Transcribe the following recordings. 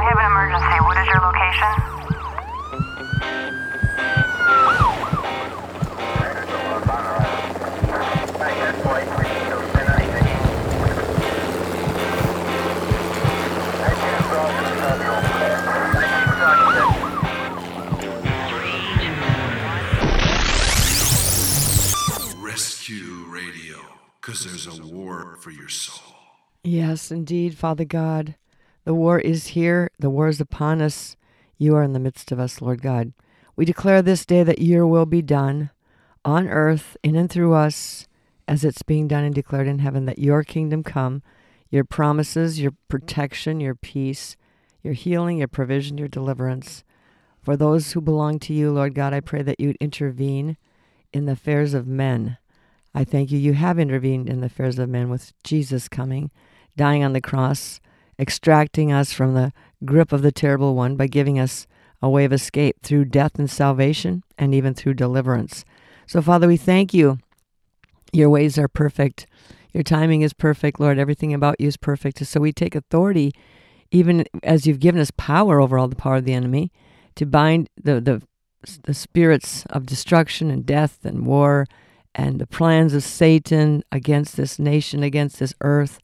I have an emergency. What is your location? Rescue Radio, because there's a war for your soul. Yes, indeed, Father God. The war is here. The war is upon us. You are in the midst of us, Lord God. We declare this day that your will be done on earth, in and through us, as it's being done and declared in heaven, that your kingdom come, your promises, your protection, your peace, your healing, your provision, your deliverance. For those who belong to you, Lord God, I pray that you'd intervene in the affairs of men. I thank you. You have intervened in the affairs of men with Jesus coming, dying on the cross, extracting us from the grip of the terrible one by giving us a way of escape through death and salvation and even through deliverance. So, Father, we thank you. Your ways are perfect. Your timing is perfect, Lord. Everything about you is perfect. So we take authority, even as you've given us power over all the power of the enemy, to bind the, the, the spirits of destruction and death and war and the plans of Satan against this nation, against this earth.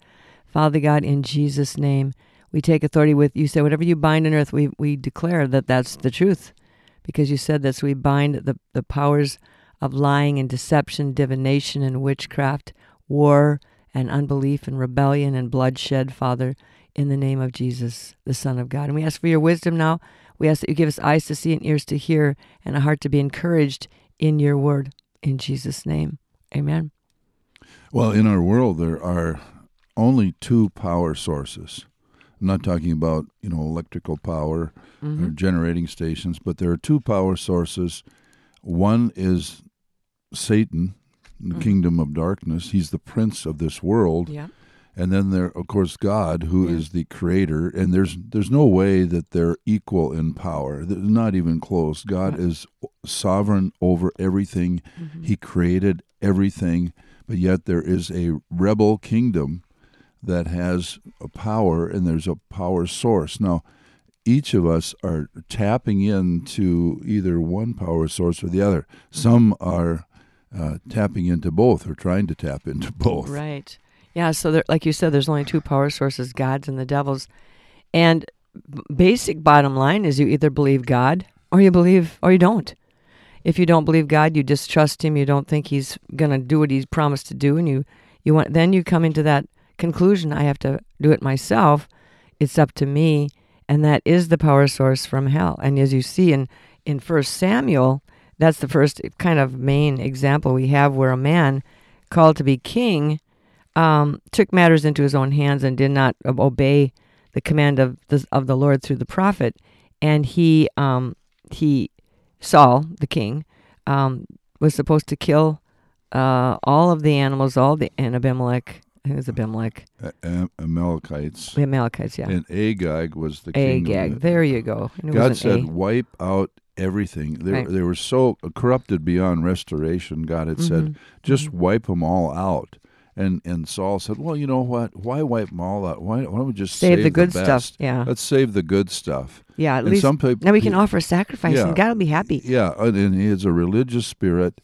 Father God, in Jesus' name, we take authority with you. Say, whatever you bind on earth, we, we declare that that's the truth because you said this. We bind the, the powers of lying and deception, divination and witchcraft, war and unbelief and rebellion and bloodshed, Father, in the name of Jesus, the Son of God. And we ask for your wisdom now. We ask that you give us eyes to see and ears to hear and a heart to be encouraged in your word. In Jesus' name, amen. Well, in our world, there are only two power sources. I'm not talking about you know electrical power or generating stations, but there are two power sources. One is Satan, the kingdom of darkness. He's the prince of this world. Yeah. And then there, of course, God, who is Yeah. the creator, and there's there's no way that they're equal in power. They're not even close. God Right. is sovereign over everything. Mm-hmm. He created everything, but yet there is a rebel kingdom that has a power, and there's a power source. Now, each of us are tapping into either one power source or the other. Some are uh, tapping into both or trying to tap into both. Right. Yeah. So, there, like you said, there's only two power sources God's and the devil's. And basic bottom line is you either believe God or you believe or you don't. If you don't believe God, you distrust him, you don't think he's going to do what he's promised to do and you you want then you come into that conclusion I have to do it myself. It's up to me and that is the power source from hell. And as you see in in First Samuel, that's the first kind of main example we have where a man called to be king um, took matters into his own hands and did not obey the command of the of the Lord through the prophet, and he um, he Saul the king um, was supposed to kill uh, all of the animals, all the and Abimelech. I think it was Abimelech, Am- Amalekites. the Amalekites, yeah. And Agag was the king. of Agag. There you go. God said, A. wipe out everything. They, Right. they were so corrupted beyond restoration. God had Mm-hmm. said, just wipe them all out. And and Saul said, well, you know what? Why wipe them all out? Why, why don't we just Save save, the good best? stuff, yeah. Let's save the good stuff. Yeah, at and least some people, now we can offer a sacrifice, Yeah. and God will be happy. Yeah, and, and he has a religious spirit.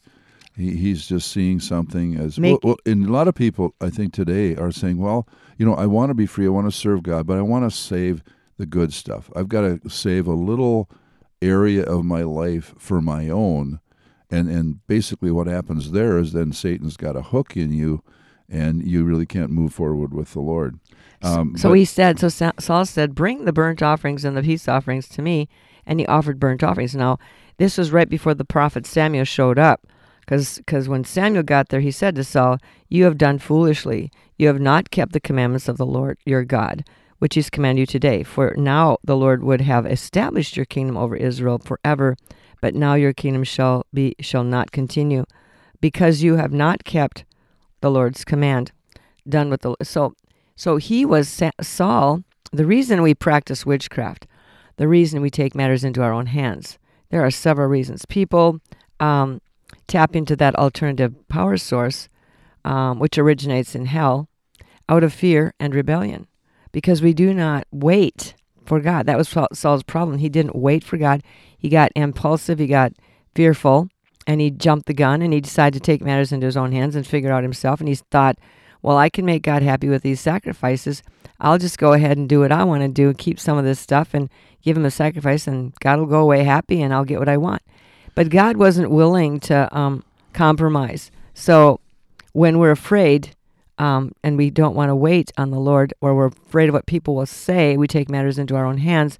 He, he's just seeing something as Make- well, well. And a lot of people, I think, today are saying, "Well, you know, I want to be free. I want to serve God, but I want to save the good stuff. I've got to save a little area of my life for my own." And and basically, what happens there is then Satan's got a hook in you, and you really can't move forward with the Lord. Um, So but- he said, so Saul said, Bring the burnt offerings and the peace offerings to me. And he offered burnt offerings. Now, this was right before the prophet Samuel showed up. Because when Samuel got there, he said to Saul, You have done foolishly. You have not kept the commandments of the Lord your God, which he's commanded you today. For now the Lord would have established your kingdom over Israel forever, but now your kingdom shall be shall not continue, because you have not kept the Lord's command. Done with the so so he was Saul. The reason we practice witchcraft, the reason we take matters into our own hands, there are several reasons. People um, tap into that alternative power source, um, which originates in hell, out of fear and rebellion, because we do not wait for God. That was Saul's problem. He didn't wait for God. He got impulsive. He got fearful, and he jumped the gun. And he decided to take matters into his own hands and figure it out himself. And he thought, "Well, I can make God happy with these sacrifices. I'll just go ahead and do what I want to do, and keep some of this stuff, and give him a sacrifice, and God will go away happy, and I'll get what I want." But God wasn't willing to um, compromise. So when we're afraid um, and we don't want to wait on the Lord, or we're afraid of what people will say, we take matters into our own hands.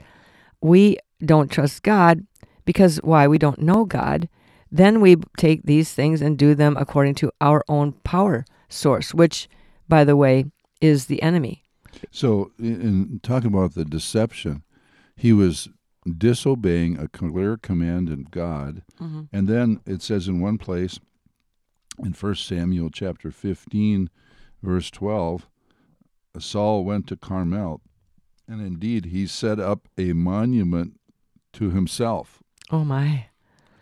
We don't trust God because why? We don't know God. Then we take these things and do them according to our own power source, which, by the way, is the enemy. So, in, in talking about the deception, he was disobeying a clear command of God. Mm-hmm. And then it says in one place, in 1 Samuel chapter 15, verse 12, Saul went to Carmel, and indeed he set up a monument to himself. Oh my!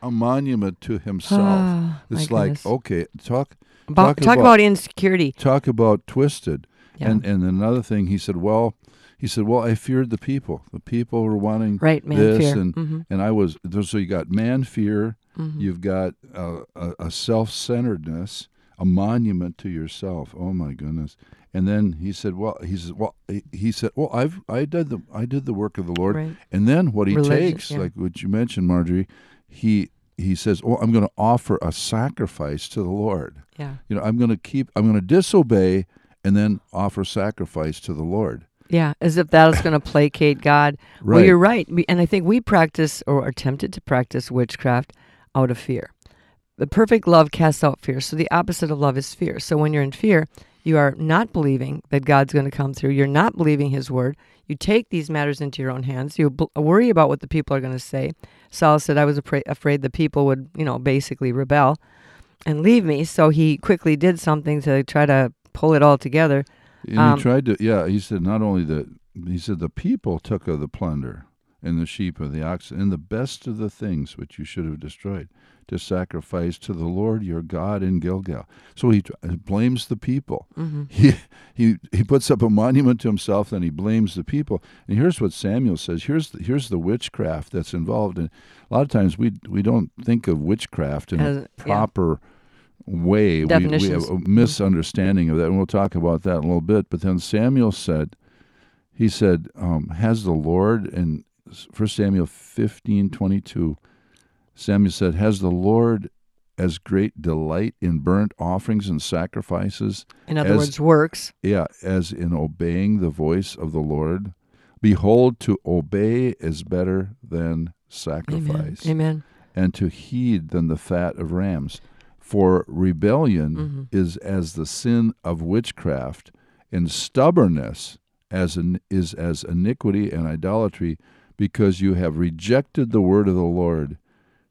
A monument to himself. My it's like, goodness. okay, talk about, talk talk about- about insecurity. talk about twisted. Yeah. And and another thing he said, well, he said, well, I feared the people. The people were wanting right, man, this fear. and Mhm, and I was so you got man fear, mhm. you've got uh, a, a self-centeredness, a monument to yourself. Oh my goodness. And then he said, well, he said, well, he- he said, well, I've I did the I did the work of the Lord. Right. And then what he Religion, takes, yeah. like what you mentioned, Marjorie, he he says, "Oh, I'm going to offer a sacrifice to the Lord. Yeah. You know, I'm going to keep, I'm going to disobey, and then offer sacrifice to the Lord." Yeah, as if that is going to placate God. Well, you're right. And I think we practice or are tempted to practice witchcraft out of fear. The perfect love casts out fear. So the opposite of love is fear. So when you're in fear, you are not believing that God's going to come through. You're not believing His word. You take these matters into your own hands. You bl- worry about what the people are going to say. Saul said, I was afraid, afraid the people would, you know, basically rebel and leave me. So he quickly did something to try to pull it all together. And Um, he tried to, yeah. He said not only that, he said the people took of the plunder and the sheep and the oxen and the best of the things which you should have destroyed to sacrifice to the Lord your God in Gilgal. So he blames the people. hmm He he he puts up a monument to himself, then he blames the people. And here's what Samuel says. Here's the, here's the witchcraft that's involved. And a lot of times we we don't think of witchcraft in As- a yeah. Way. We, we have a misunderstanding of that, and we'll talk about that in a little bit. But then Samuel said, he said, um, "Has the Lord?" in First Samuel fifteen twenty two, Samuel said, "Has the Lord?" As great delight in burnt offerings and sacrifices In other As- words, works. yeah, as in obeying the voice of the Lord. Behold, to obey is better than Amen. sacrifice, Amen. and to heed than the fat of rams. For rebellion Mhm. is as the sin of witchcraft, and stubbornness as an, is as iniquity and idolatry, because you have rejected the word of the Lord.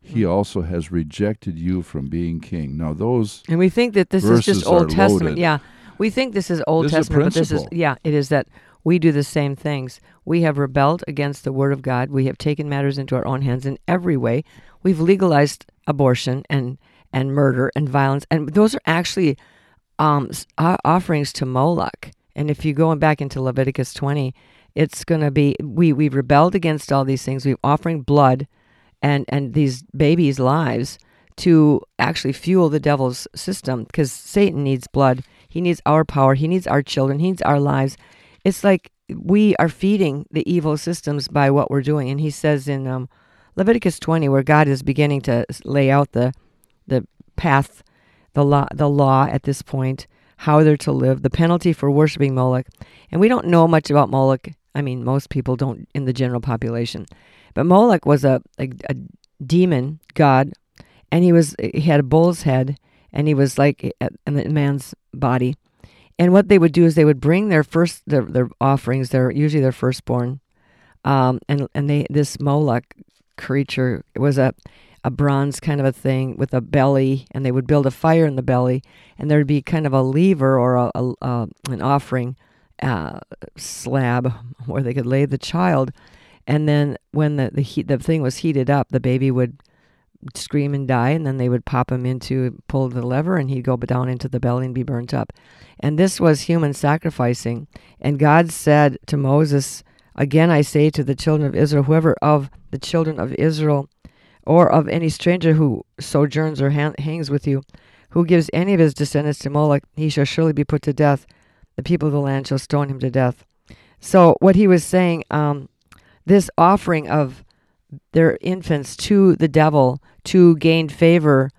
He Mm. also has rejected you from being king. Now, those And we think that this is just Old Testament. loaded. Yeah. We think this is Old This is Testament, but this is yeah, it is that we do the same things. We have rebelled against the word of God. We have taken matters into our own hands in every way. We've legalized abortion and and murder and violence, and those are actually um, offerings to Moloch. And if you go back into Leviticus 20, it's going to be we we've rebelled against all these things. We've offering blood and and these babies' lives to actually fuel the devil's system because Satan needs blood. He needs our power. He needs our children. He needs our lives. It's like we are feeding the evil systems by what we're doing. And he says in um, Leviticus 20, where God is beginning to lay out the path, the law, the law at this point, how they're to live, the penalty for worshiping Moloch. And we don't know much about Moloch. I mean, most people don't in the general population. But Moloch was a, a, a demon god, and he was he had a bull's head, and he was like a- man's body. And what they would do is they would bring their first their, their offerings, their usually their firstborn, um, and and they this Moloch creature was a a bronze kind of a thing with a belly, and they would build a fire in the belly, and there'd be kind of a lever or a, a, an offering uh, slab where they could lay the child, and then when the the heat the thing was heated up, the baby would scream and die, and then they would pop him into pull the lever, and he'd go down into the belly and be burnt up. And this was human sacrificing. And God said to Moses, Again, I say to the children of Israel, whoever of the children of Israel or of any stranger who sojourns or han- hangs with you, who gives any of his descendants to Moloch, he shall surely be put to death. The people of the land shall stone him to death. So, what he was saying, um, this offering of their infants to the devil to gain favor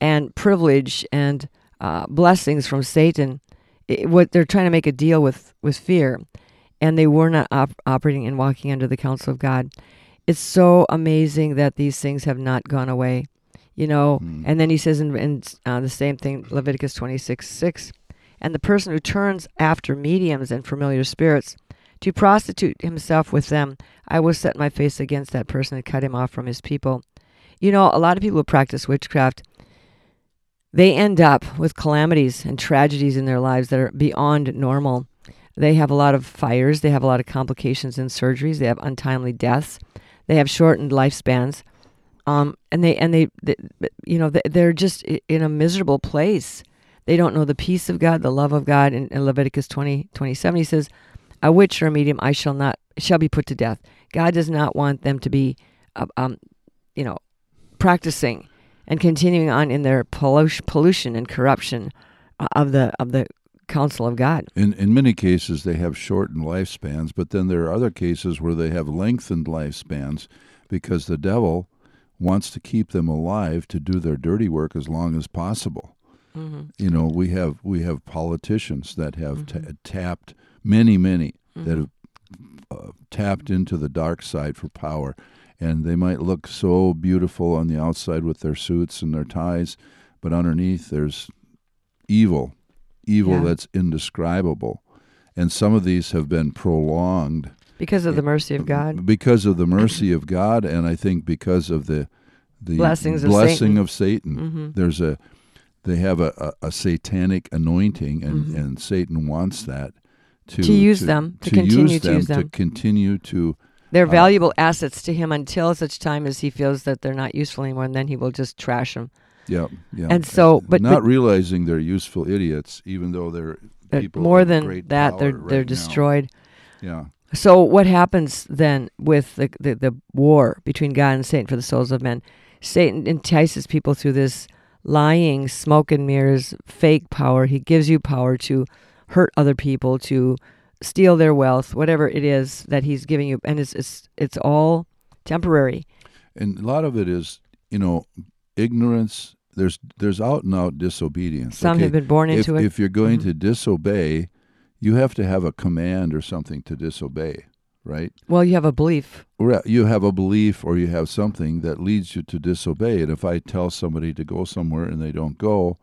and privilege and uh, blessings from Satan, it, what they're trying to make a deal with with fear, and they were not op- operating and walking under the counsel of God. It's so amazing that these things have not gone away, you know. Mm. And then he says in, in uh, the same thing, Leviticus twenty six six, and the person who turns after mediums and familiar spirits to prostitute himself with them, I will set my face against that person and cut him off from his people. You know, a lot of people who practice witchcraft, they end up with calamities and tragedies in their lives that are beyond normal. They have a lot of fires, they have a lot of complications and surgeries, they have untimely deaths, they have shortened lifespans. Um, and they and they, they you know they're just in a miserable place. They don't know the peace of God, the love of God. In, in Leviticus 20, 27, he says, a witch or a medium I shall not shall be put to death. God does not want them to be, uh, um, you know, practicing and continuing on in their pollution, and corruption uh, of the of the counsel of God. In in many cases, they have shortened lifespans, but then there are other cases where they have lengthened lifespans because the devil wants to keep them alive to do their dirty work as long as possible. Mm-hmm. You know, we have we have politicians that have Mm-hmm. ta tapped many, many that have uh, tapped into the dark side for power, and they might look so beautiful on the outside with their suits and their ties, but underneath there's evil, evil Yeah. that's indescribable, and some of these have been prolonged Because of the mercy of God. because of the mercy of God, and I think because of the the Blessings of blessing Satan. of Satan. Mhm. There's a they have a, a, a satanic anointing, and, Mhm. and Satan wants that to To use them, to continue to use them to continue to They're uh, valuable assets to him until such time as he feels that they're not useful anymore, and then he will just trash them. Yeah yeah. And so, but- not but- realizing they're useful idiots, even though they're uh, people more than great that, they're power they're right now. destroyed. Yeah, So what happens then with the, the the war between God and Satan for the souls of men? Satan entices people through this lying, smoke and mirrors, fake power. He gives you power to hurt other people, to steal their wealth, whatever it is that he's giving you, and it's it's it's all temporary. and a lot of it is you know ignorance. There's there's out and out disobedience. Some okay? have been born if, into it. if you're going Mhm. to disobey, you have to have a command or something to disobey, right? well, you have a belief. You have a belief or you have something that leads you to disobey. And if I tell somebody to go somewhere and they don't go,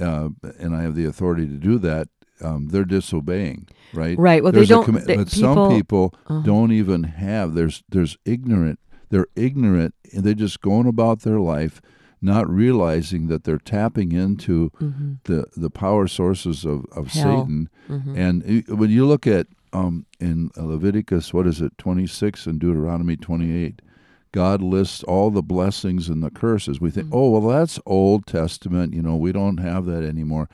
uh, and I have the authority to do that, um, they're disobeying, right? Right. Well, There's they don't. commi- they- but people, some people Uh-huh. don't even have. There's there's ignorant. They're ignorant, and they're just going about their life, not realizing that they're tapping into Mhm, the the power sources of of Hell. Satan. mhm. And when you look at um, in Leviticus, what is it, 26 and Deuteronomy 28, God lists all the blessings and the curses. We think, Mhm. oh, well, that's Old Testament. You know, we don't have that anymore.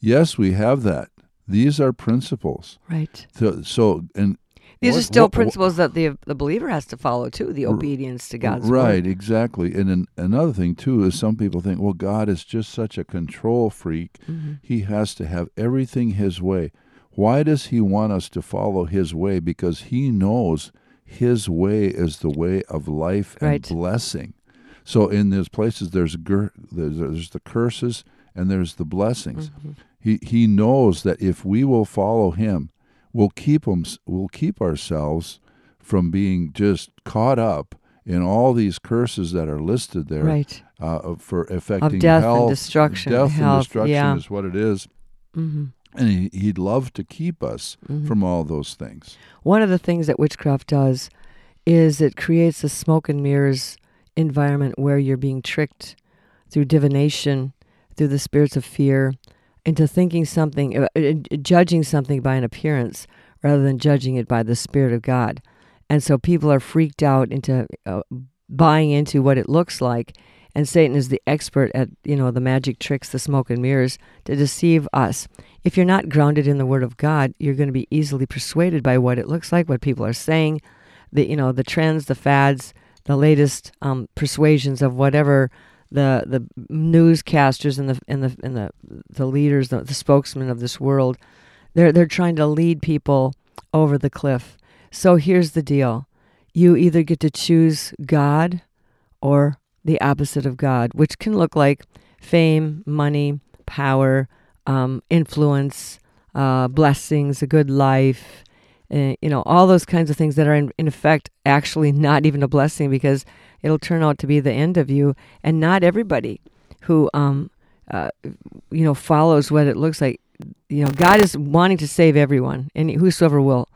Yes, we have that. These are principles. right. So, so and These are still what- principles that the the believer has to follow too. The obedience to God's right, word. exactly. And then another thing too is some people think, well, God is just such a control freak. Mhm. He has to have everything His way. Why does He want us to follow His way? Because He knows His way is the way of life and Right. blessing. So in those places, there's gur- there's, there's the curses and there's the blessings. Mhm. He He knows that if we will follow Him, we'll keep him, we'll keep ourselves from being just caught up in all these curses that are listed there Right. uh, for affecting death and destruction, Death health, and destruction yeah. is what it is, hmm and he, he'd love to keep us Mhm. from all those things. One of the things that witchcraft does is it creates a smoke and mirrors environment where you're being tricked through divination, through the spirits of fear, into thinking something, uh, uh, judging something by an appearance rather than judging it by the Spirit of God. And so people are freaked out into uh, buying into what it looks like. And Satan is the expert at, you know, the magic tricks, the smoke and mirrors to deceive us. If you're not grounded in the Word of God, you're going to be easily persuaded by what it looks like, what people are saying, the, you know, the trends, the fads, the latest um, persuasions of whatever the the newscasters and the and the and the the leaders, the, the spokesmen of this world, they're they're trying to lead people over the cliff. So here's the deal: you either get to choose God or the opposite of God, which can look like fame, money, power, um, influence, uh, blessings, a good life, uh, you know, all those kinds of things that are in, in effect actually not even a blessing because it'll turn out to be the end of you. And not everybody who, um, uh, you know, follows what it looks like. You know, God is wanting to save everyone, and whosoever will.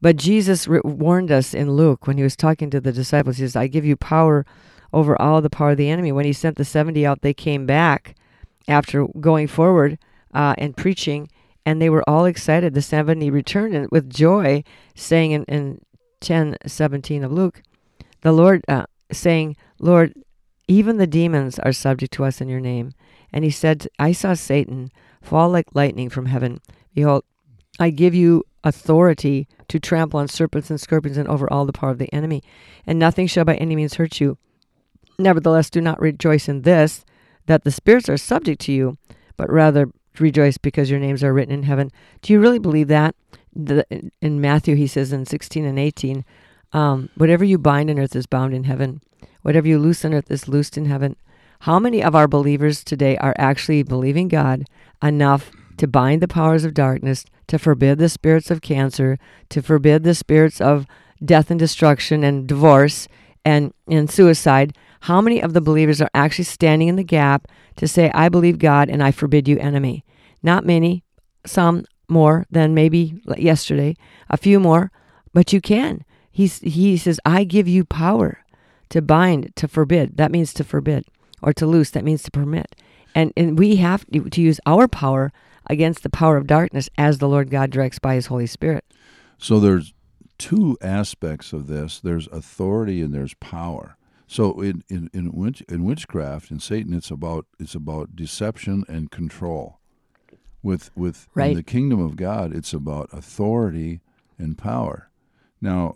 But Jesus re- warned us in Luke when he was talking to the disciples. He says, "I give you power over all the power of the enemy." When he sent the seventy out, they came back after going forward uh, and preaching, and they were all excited. The seventy returned with joy, saying in, in ten seventeen of Luke, the Lord uh, saying, Lord, even the demons are subject to us in your name. And he said, I saw Satan fall like lightning from heaven. Behold, I give you authority to trample on serpents and scorpions and over all the power of the enemy, and nothing shall by any means hurt you. Nevertheless, do not rejoice in this, that the spirits are subject to you, but rather rejoice because your names are written in heaven. Do you really believe that? in Matthew, he says in 16 and 18, um, whatever you bind on earth is bound in heaven. Whatever you loose on earth is loosed in heaven. How many of our believers today are actually believing God enough to bind the powers of darkness, to forbid the spirits of cancer, to forbid the spirits of death and destruction and divorce and, and suicide? How many of the believers are actually standing in the gap to say, I believe God and I forbid you, enemy? Not many, some more than maybe yesterday, a few more, but you can. He's, he says, I give you power to bind, to forbid. That means to forbid. Or to loose. That means to permit. And, and we have to, to use our power against the power of darkness as the Lord God directs by his Holy Spirit. So there's two aspects of this there's authority and there's power. So in, in, in, witch, in witchcraft and Satan, it's about it's about deception and control. With with right. in the kingdom of God, it's about authority and power. Now,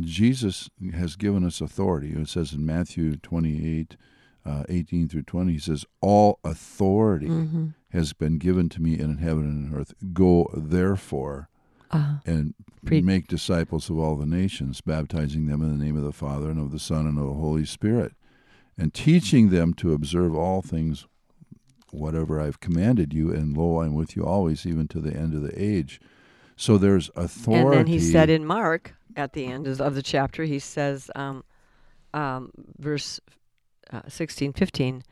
Jesus has given us authority. It says in Matthew 28, uh, 18 through 20, he says, All authority mm-hmm. has been given to me in heaven and earth. Go therefore uh, and pre- make disciples of all the nations, baptizing them in the name of the Father and of the Son and of the Holy Spirit, and teaching them to observe all things whatever I've commanded you, and lo, I'm with you always, even to the end of the age. So there's authority. And then he said in Mark, at the end of the chapter, he says, um, um, verse uh, 16, 15,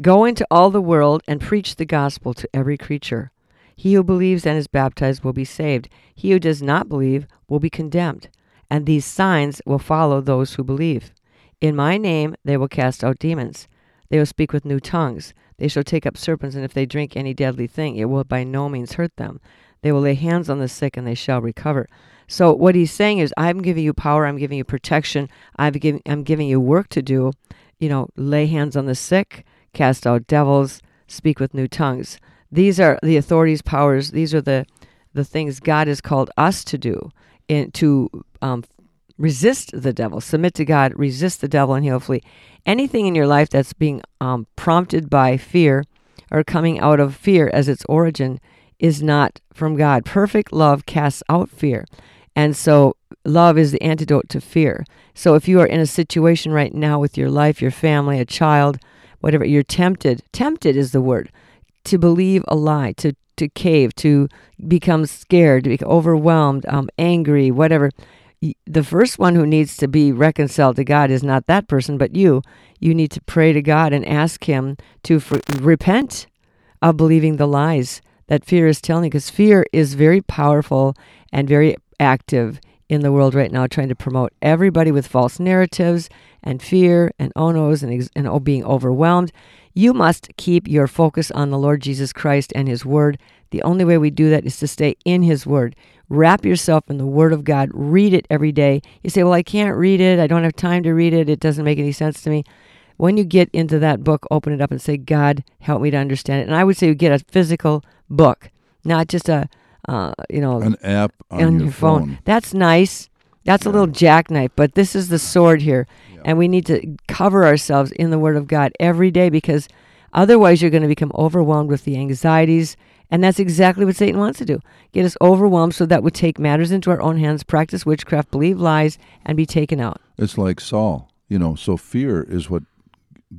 Go into all the world and preach the gospel to every creature. He who believes and is baptized will be saved. He who does not believe will be condemned. And these signs will follow those who believe. In my name they will cast out demons. They will speak with new tongues. They shall take up serpents, and if they drink any deadly thing, it will by no means hurt them. They will lay hands on the sick, and they shall recover. So what he's saying is, I'm giving you power, I'm giving you protection, I'm giving, I'm giving you work to do. You know, lay hands on the sick, cast out devils, speak with new tongues. These are the authorities, powers. These are the the things God has called us to do, in, to um, resist the devil, submit to God, resist the devil, and he'll flee. Anything in your life that's being um, prompted by fear or coming out of fear as its origin is not from God. Perfect love casts out fear. And so love is the antidote to fear. So if you are in a situation right now with your life, your family, a child, whatever, you're tempted, tempted is the word, to believe a lie, to, to cave, to become scared, to be overwhelmed, um, angry, whatever. The first one who needs to be reconciled to God is not that person, but you. You need to pray to God and ask Him to for, repent of believing the lies that fear is telling because fear is very powerful and very active in the world right now trying to promote everybody with false narratives and fear and onos and, and oh, being overwhelmed. You must keep your focus on the Lord Jesus Christ and His Word. The only way we do that is to stay in His Word. wrap yourself in the Word of God. Read it every day. You say, Well, I can't read it. I don't have time to read it. It doesn't make any sense to me. When you get into that book, open it up and say, God, help me to understand it. And I would say you get a physical book, not just a, uh, you know, An app on, on your, phone. That's nice. That's a little jackknife, but this is the sword here. And we need to cover ourselves in the Word of God every day because otherwise you're going to become overwhelmed with the anxieties. And that's exactly what Satan wants to do get us overwhelmed so that we take matters into our own hands, practice witchcraft, believe lies, and be taken out. It's like Saul, you know. So fear is what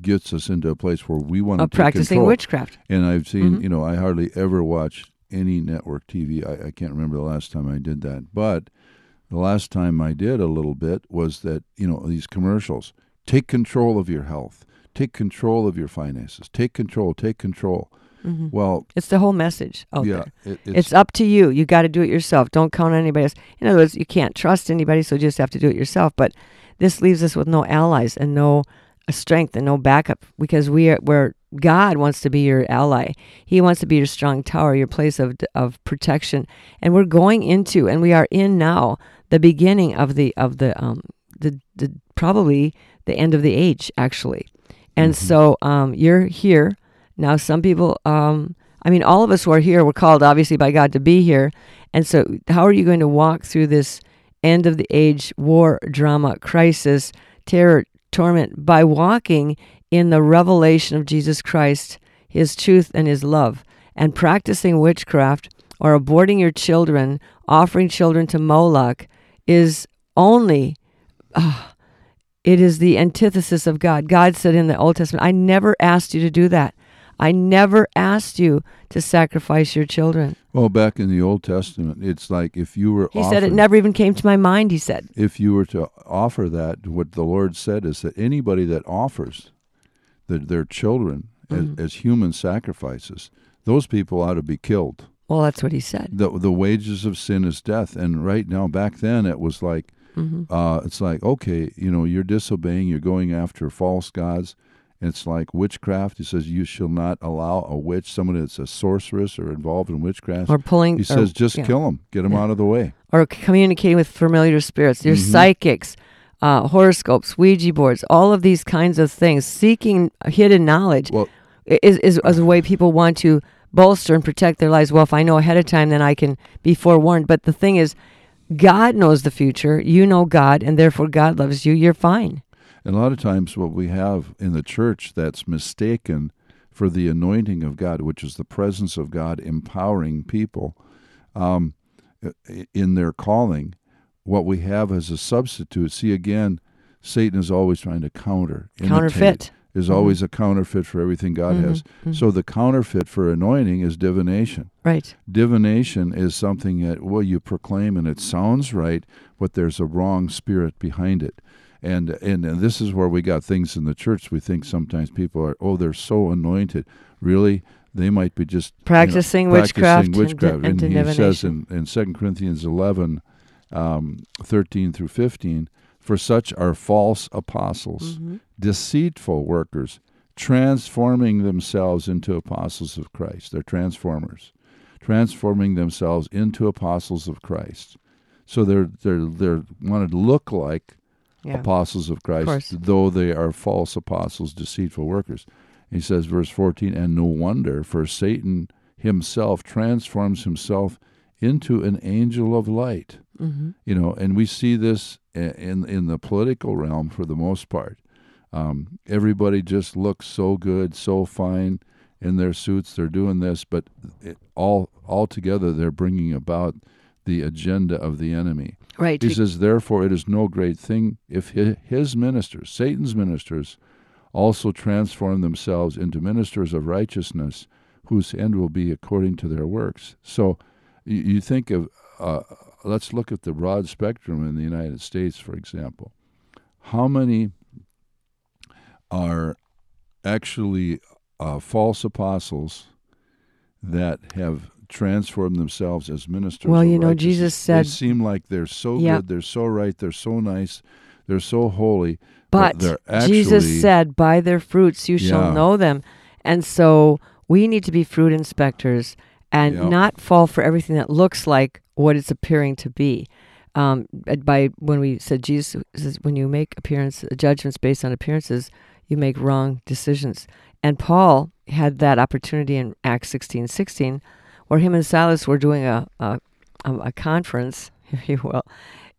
gets us into a place where we want to practicing control. witchcraft. And I've seen, Mhm. you know, I hardly ever watch any network TV. I, I can't remember the last time I did that. But the last time I did a little bit was that, you know, these commercials take control of your health, take control of your finances, take control, take control. Mhm. Well, It's the whole message out yeah, there. it, It's, up to you. You got to do it yourself. Don't count on anybody else. In other words, you can't trust anybody, so you just have to do it yourself. But this leaves us with no allies and no uh, strength and no backup because we are where God wants to be your ally. He wants to be your strong tower, your place of of protection. And we're going into, and we are in now, the beginning of the of the um the, the probably the end of the age actually. And Mhm. so um, you're here now. Some people, um, I mean, all of us who are here, we're called obviously by God to be here. And so, how are you going to walk through this end of the age war, drama, crisis, terror, torment by walking in the revelation of Jesus Christ, His truth, and His love, and practicing witchcraft or aborting your children, offering children to Moloch is only. ah, it is the antithesis of God. God said in the Old Testament, I never asked you to do that. I never asked you to sacrifice your children. well, back in the Old Testament, it's like if you were He said it never even came to my mind, he said. if you were to offer that, what the Lord said is that anybody that offers the, their children Mhm. as, as human sacrifices, those people ought to be killed. Well, that's what he said. The the wages of sin is death, and right now, back then, it was like, hmm uh, it's like, okay, you know, you're disobeying, you're going after false gods. It's like witchcraft. He says you shall not allow a witch, someone that's a sorceress or involved in witchcraft. Or pulling. he or- says just yeah. kill them, get them Yeah. out of the way. Or communicating with familiar spirits. There's Mhm. psychics, uh, horoscopes, Ouija boards, all of these kinds of things. Seeking hidden knowledge Well, is, is, is a way people want to bolster and protect their lives. Well, if I know ahead of time, then I can be forewarned. But the thing is, God knows the future. You know God, and therefore God loves you. You're fine. And a lot of times, what we have in the church that's mistaken for the anointing of God, which is the presence of God empowering people um, in their calling, what we have as a substitute. See, again, Satan is always trying to counter, imitate, Counterfeit. Is Mhm. always a counterfeit for everything God has. Mhm, mhm. So the counterfeit for anointing is divination. Right. Divination is something that well you proclaim and it sounds right, but there's a wrong spirit behind it. And, and and this is where we got things in the church. We think sometimes people are oh they're so anointed. Really, they might be just you know, Practicing witchcraft practicing and witchcraft. and he says in in Second Corinthians eleven, um, thirteen through fifteen, for such are false apostles, Mhm. deceitful workers, transforming themselves into apostles of Christ. They're transformers, transforming themselves into apostles of Christ. So they're they're they're wanted to look like Yeah. apostles of Christ, course. though they are false apostles, deceitful workers. He says, verse 14, and no wonder, for Satan himself transforms himself into an angel of light. hmm You know, and we see this in in the political realm for the most part. Um, everybody just looks so good, so fine in their suits. They're doing this, but it, all all together they're bringing about the agenda of the enemy. Right. He says, Therefore, it is no great thing if his ministers, Satan's ministers, also transform themselves into ministers of righteousness, whose end will be according to their works. So you, you think of, uh, let's look at the broad spectrum in the United States, for example. How many are actually uh, false apostles that have transformed themselves as ministers Well, you know. Jesus said- they seem like they're so Yeah. good, they're so right, they're so nice, they're so holy, But they're actually Jesus said, "By their fruits you shall know them." And so we need to be fruit inspectors and Yeah. not fall for everything that looks like what it's appearing to be. Um, by when we said Jesus says when you make appearance judgments based on appearances, you make wrong decisions. And Paul had that opportunity in Acts sixteen sixteen, where him and Silas were doing a a, a conference, if you will,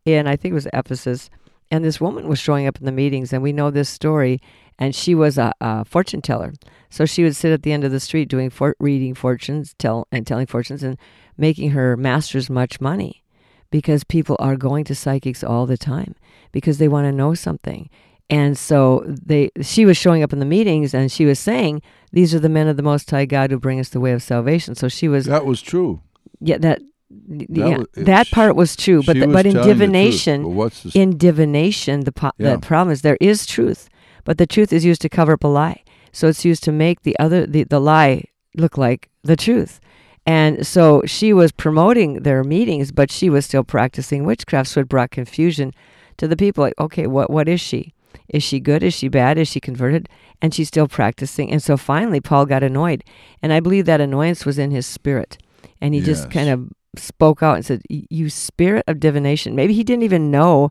in I think it was Ephesus, and this woman was showing up in the meetings, and we know this story, and she was a, a fortune teller. So she would sit at the end of the street doing for, reading fortunes, tell and telling fortunes, and making her masters much money, because people are going to psychics all the time because they want to know something. And so they, she was showing up in the meetings, and she was saying, "These are the men of the Most High God who bring us the way of salvation." So she was That was true. yeah that yeah, was- that part was true, but the, was but in telling the truth, divination, but in divination, the po- Yeah. the problem is there is truth, but the truth is used to cover up a lie. So it's used to make the other the, the lie look like the truth. And so she was promoting their meetings, but she was still practicing witchcraft. So it brought confusion to the people. Like, okay, what what is she? Is she good? Is she bad? Is she converted? And she's still practicing. And so finally, Paul got annoyed, and I believe that annoyance was in his spirit, and he just kind of spoke out and said, "You spirit of divination." Maybe he didn't even know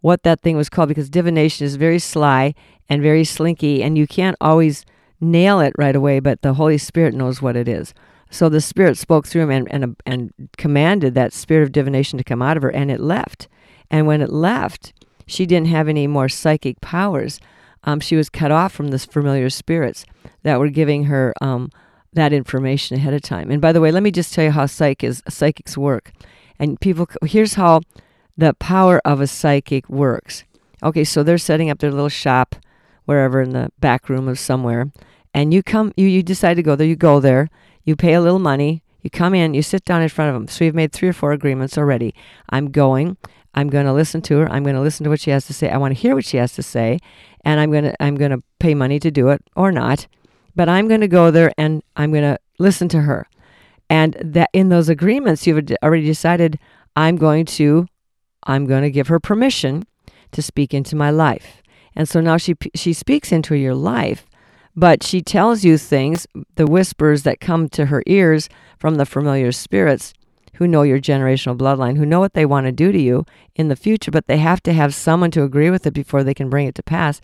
what that thing was called because divination is very sly and very slinky, and you can't always nail it right away. But the Holy Spirit knows what it is. So the Spirit spoke through him and and and commanded that spirit of divination to come out of her, and it left. And when it left, she didn't have any more psychic powers. Um, she was cut off from the familiar spirits that were giving her um, that information ahead of time. And by the way, let me just tell you how psych is, psychics work. And people, here's how the power of a psychic works. Okay, so they're setting up their little shop wherever in the back room of somewhere, and you come, you, you decide to go there. You go there, you pay a little money, you come in, you sit down in front of them. So you've made three or four agreements already. I'm going. I'm going to listen to her. I'm going to listen to what she has to say. I want to hear what she has to say, and I'm going to I'm going to pay money to do it or not. But I'm going to go there and I'm going to listen to her. And that in those agreements you've already decided I'm going to I'm going to give her permission to speak into my life. And so now she she speaks into your life, but she tells you things, the whispers that come to her ears from the familiar spirits who know your generational bloodline, who know what they want to do to you in the future, but they have to have someone to agree with it before they can bring it to pass.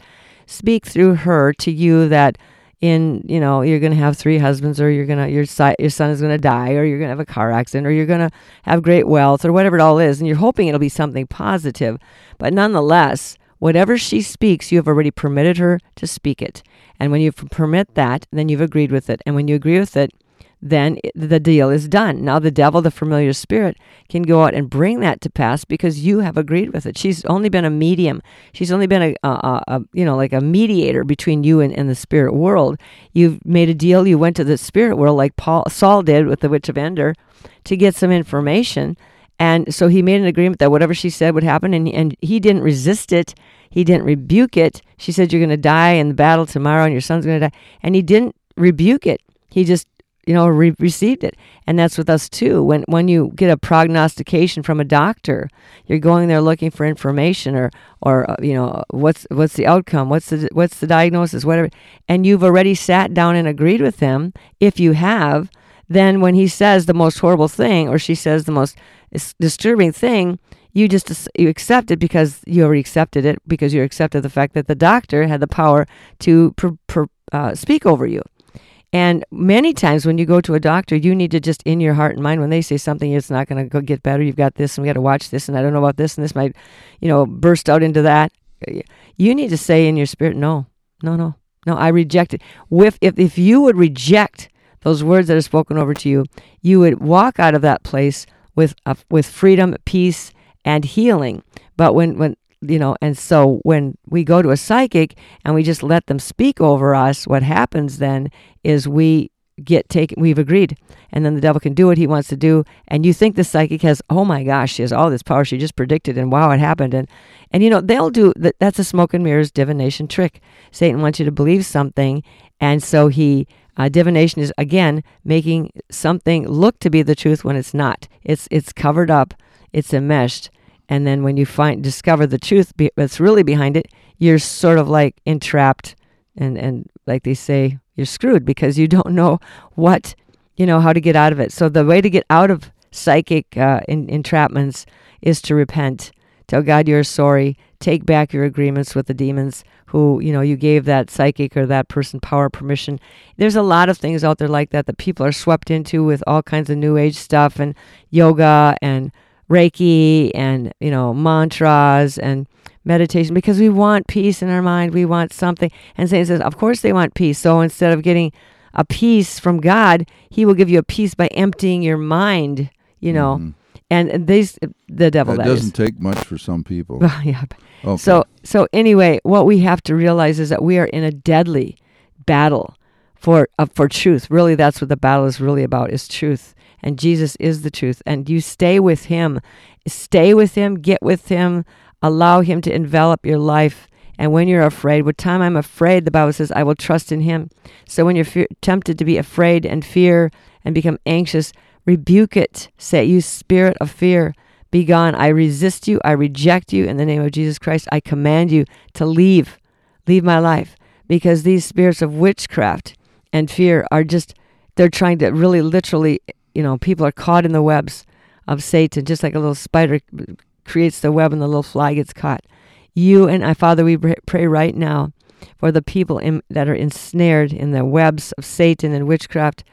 Speak through her to you that in you know you're going to have three husbands or you're going to your si- your son is going to die or you're going to have a car accident or you're going to have great wealth or whatever it all is and you're hoping it'll be something positive. But nonetheless whatever she speaks you have already permitted her to speak it. And when you permit that then you've agreed with it. And when you agree with it then the deal is done. Now the devil, the familiar spirit, can go out and bring that to pass because you have agreed with it. She's only been a medium. She's only been a, a, a, you know like a mediator between you and, and the spirit world. You've made a deal. You went to the spirit world like Paul Saul did with the witch of Endor to get some information. And so he made an agreement that whatever she said would happen, and, and he didn't resist it. He didn't rebuke it. She said, You're going to die in the battle tomorrow, and your son's going to die. And he didn't rebuke it. He just you know re- received it. And that's with us too. When when you get a prognostication from a doctor you're going there looking for information or or uh, you know what's what's the outcome? What's the what's the diagnosis? Whatever. And you've already sat down and agreed with him. If you have then when he says the most horrible thing or she says the most disturbing thing you just you accept it because you already accepted it because you accepted the fact that the doctor had the power to pr- pr- uh, speak over you and many times when you go to a doctor, you need to just in your heart and mind when they say something, it's not going to get better. You've got this, and we got to watch this, and I don't know about this, and this might, you know, burst out into that. You need to say in your spirit, no, no, no, no. I reject it. If if if you would reject those words that are spoken over to you, you would walk out of that place with with freedom, peace, and healing. But when when you know, and so when we go to a psychic and we just let them speak over us, what happens then is we get taken we've agreed and then the devil can do what he wants to do and you think the psychic has oh my gosh she has all this power she just predicted and wow it happened and and you know they'll do that that's a smoke and mirrors divination trick. Satan wants you to believe something and so he uh, divination is again making something look to be the truth when it's not. It's it's covered up it's enmeshed and then when you find discover the truth be, that's really behind it you're sort of like entrapped and and like they say you're screwed because you don't know what you know how to get out of it so the way to get out of psychic uh, in, entrapments is to repent. Tell God you're sorry. Take back your agreements with the demons who, you know, you gave that psychic or that person power, permission. There's a lot of things out there like that that people are swept into with all kinds of new age stuff and yoga and Reiki and, you know, mantras and meditation because we want peace in our mind. We want something. And Satan says, of course they want peace. So instead of getting a peace from God, he will give you a peace by emptying your mind, you know. Mm-hmm. And these, the devil, that that doesn't is. take much for some people. yeah. Okay. So, so anyway, what we have to realize is that we are in a deadly battle for uh, for truth. Really, that's what the battle is really about: is truth. And Jesus is the truth. And you stay with Him, stay with Him, get with Him, allow Him to envelop your life. And when you're afraid, what time I'm afraid, the Bible says, I will trust in Him. So when you're fe- tempted to be afraid and fear and become anxious, rebuke it. Say, You spirit of fear, be gone. I resist you. I reject you in the name of Jesus Christ. I command you to leave, leave my life. Because these spirits of witchcraft and fear are just, they're trying to really literally, you know, people are caught in the webs of Satan, just like a little spider creates the web and the little fly gets caught. You and I, Father, we pray right now for the people in, that are ensnared in the webs of Satan and witchcraft.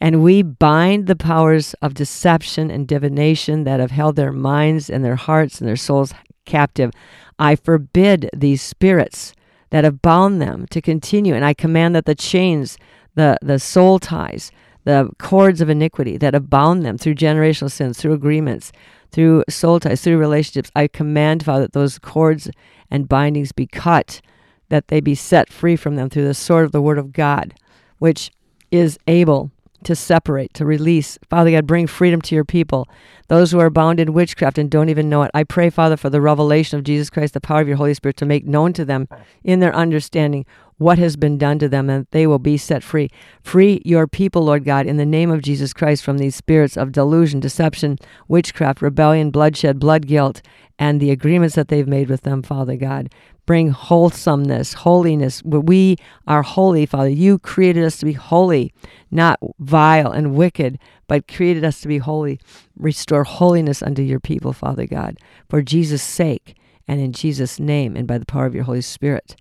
And we bind the powers of deception and divination that have held their minds and their hearts and their souls captive. I forbid these spirits that have bound them to continue, and I command that the chains, the, the soul ties, the cords of iniquity that have bound them through generational sins, through agreements, through soul ties, through relationships, I command, Father, that those cords and bindings be cut, that they be set free from them through the sword of the Word of God, which is able to separate, to release. Father God, bring freedom to your people, those who are bound in witchcraft and don't even know it. I pray, Father, for the revelation of Jesus Christ, the power of your Holy Spirit, to make known to them in their understanding what has been done to them, and they will be set free. Free your people, Lord God, in the name of Jesus Christ, from these spirits of delusion, deception, witchcraft, rebellion, bloodshed, blood guilt, and the agreements that they've made with them, Father God. Bring wholesomeness, holiness. We are holy, Father. You created us to be holy, not vile and wicked, but created us to be holy. Restore holiness unto your people, Father God, for Jesus' sake and in Jesus' name and by the power of your Holy Spirit.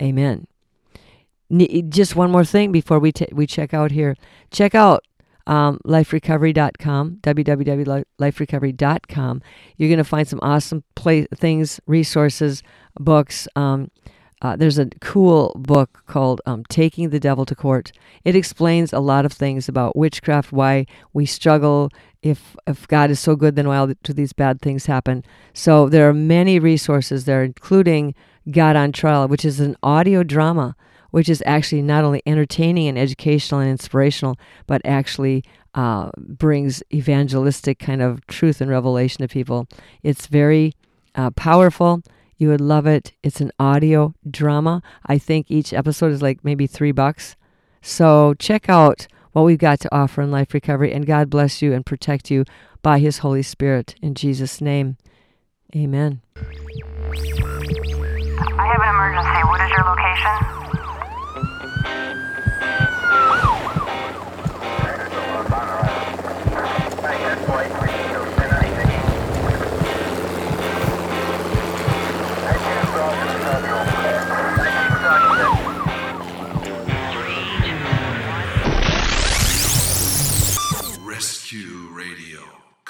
Amen just one more thing before we t- we check out here. Check out um, liferecovery.com, www.liferecovery.com. You're going to find some awesome play- things, resources, books. Um, uh, there's a cool book called um, Taking the Devil to Court. It explains a lot of things about witchcraft, why we struggle. If, if God is so good, then why do these bad things happen? So there are many resources there, including God on Trial, which is an audio drama which is actually not only entertaining and educational and inspirational, but actually uh, brings evangelistic kind of truth and revelation to people. It's very uh, powerful. You would love it. It's an audio drama. I think each episode is like maybe three bucks. So check out what we've got to offer in life recovery, and God bless you and protect you by His Holy Spirit. In Jesus' name, amen. I have an emergency. What is your location?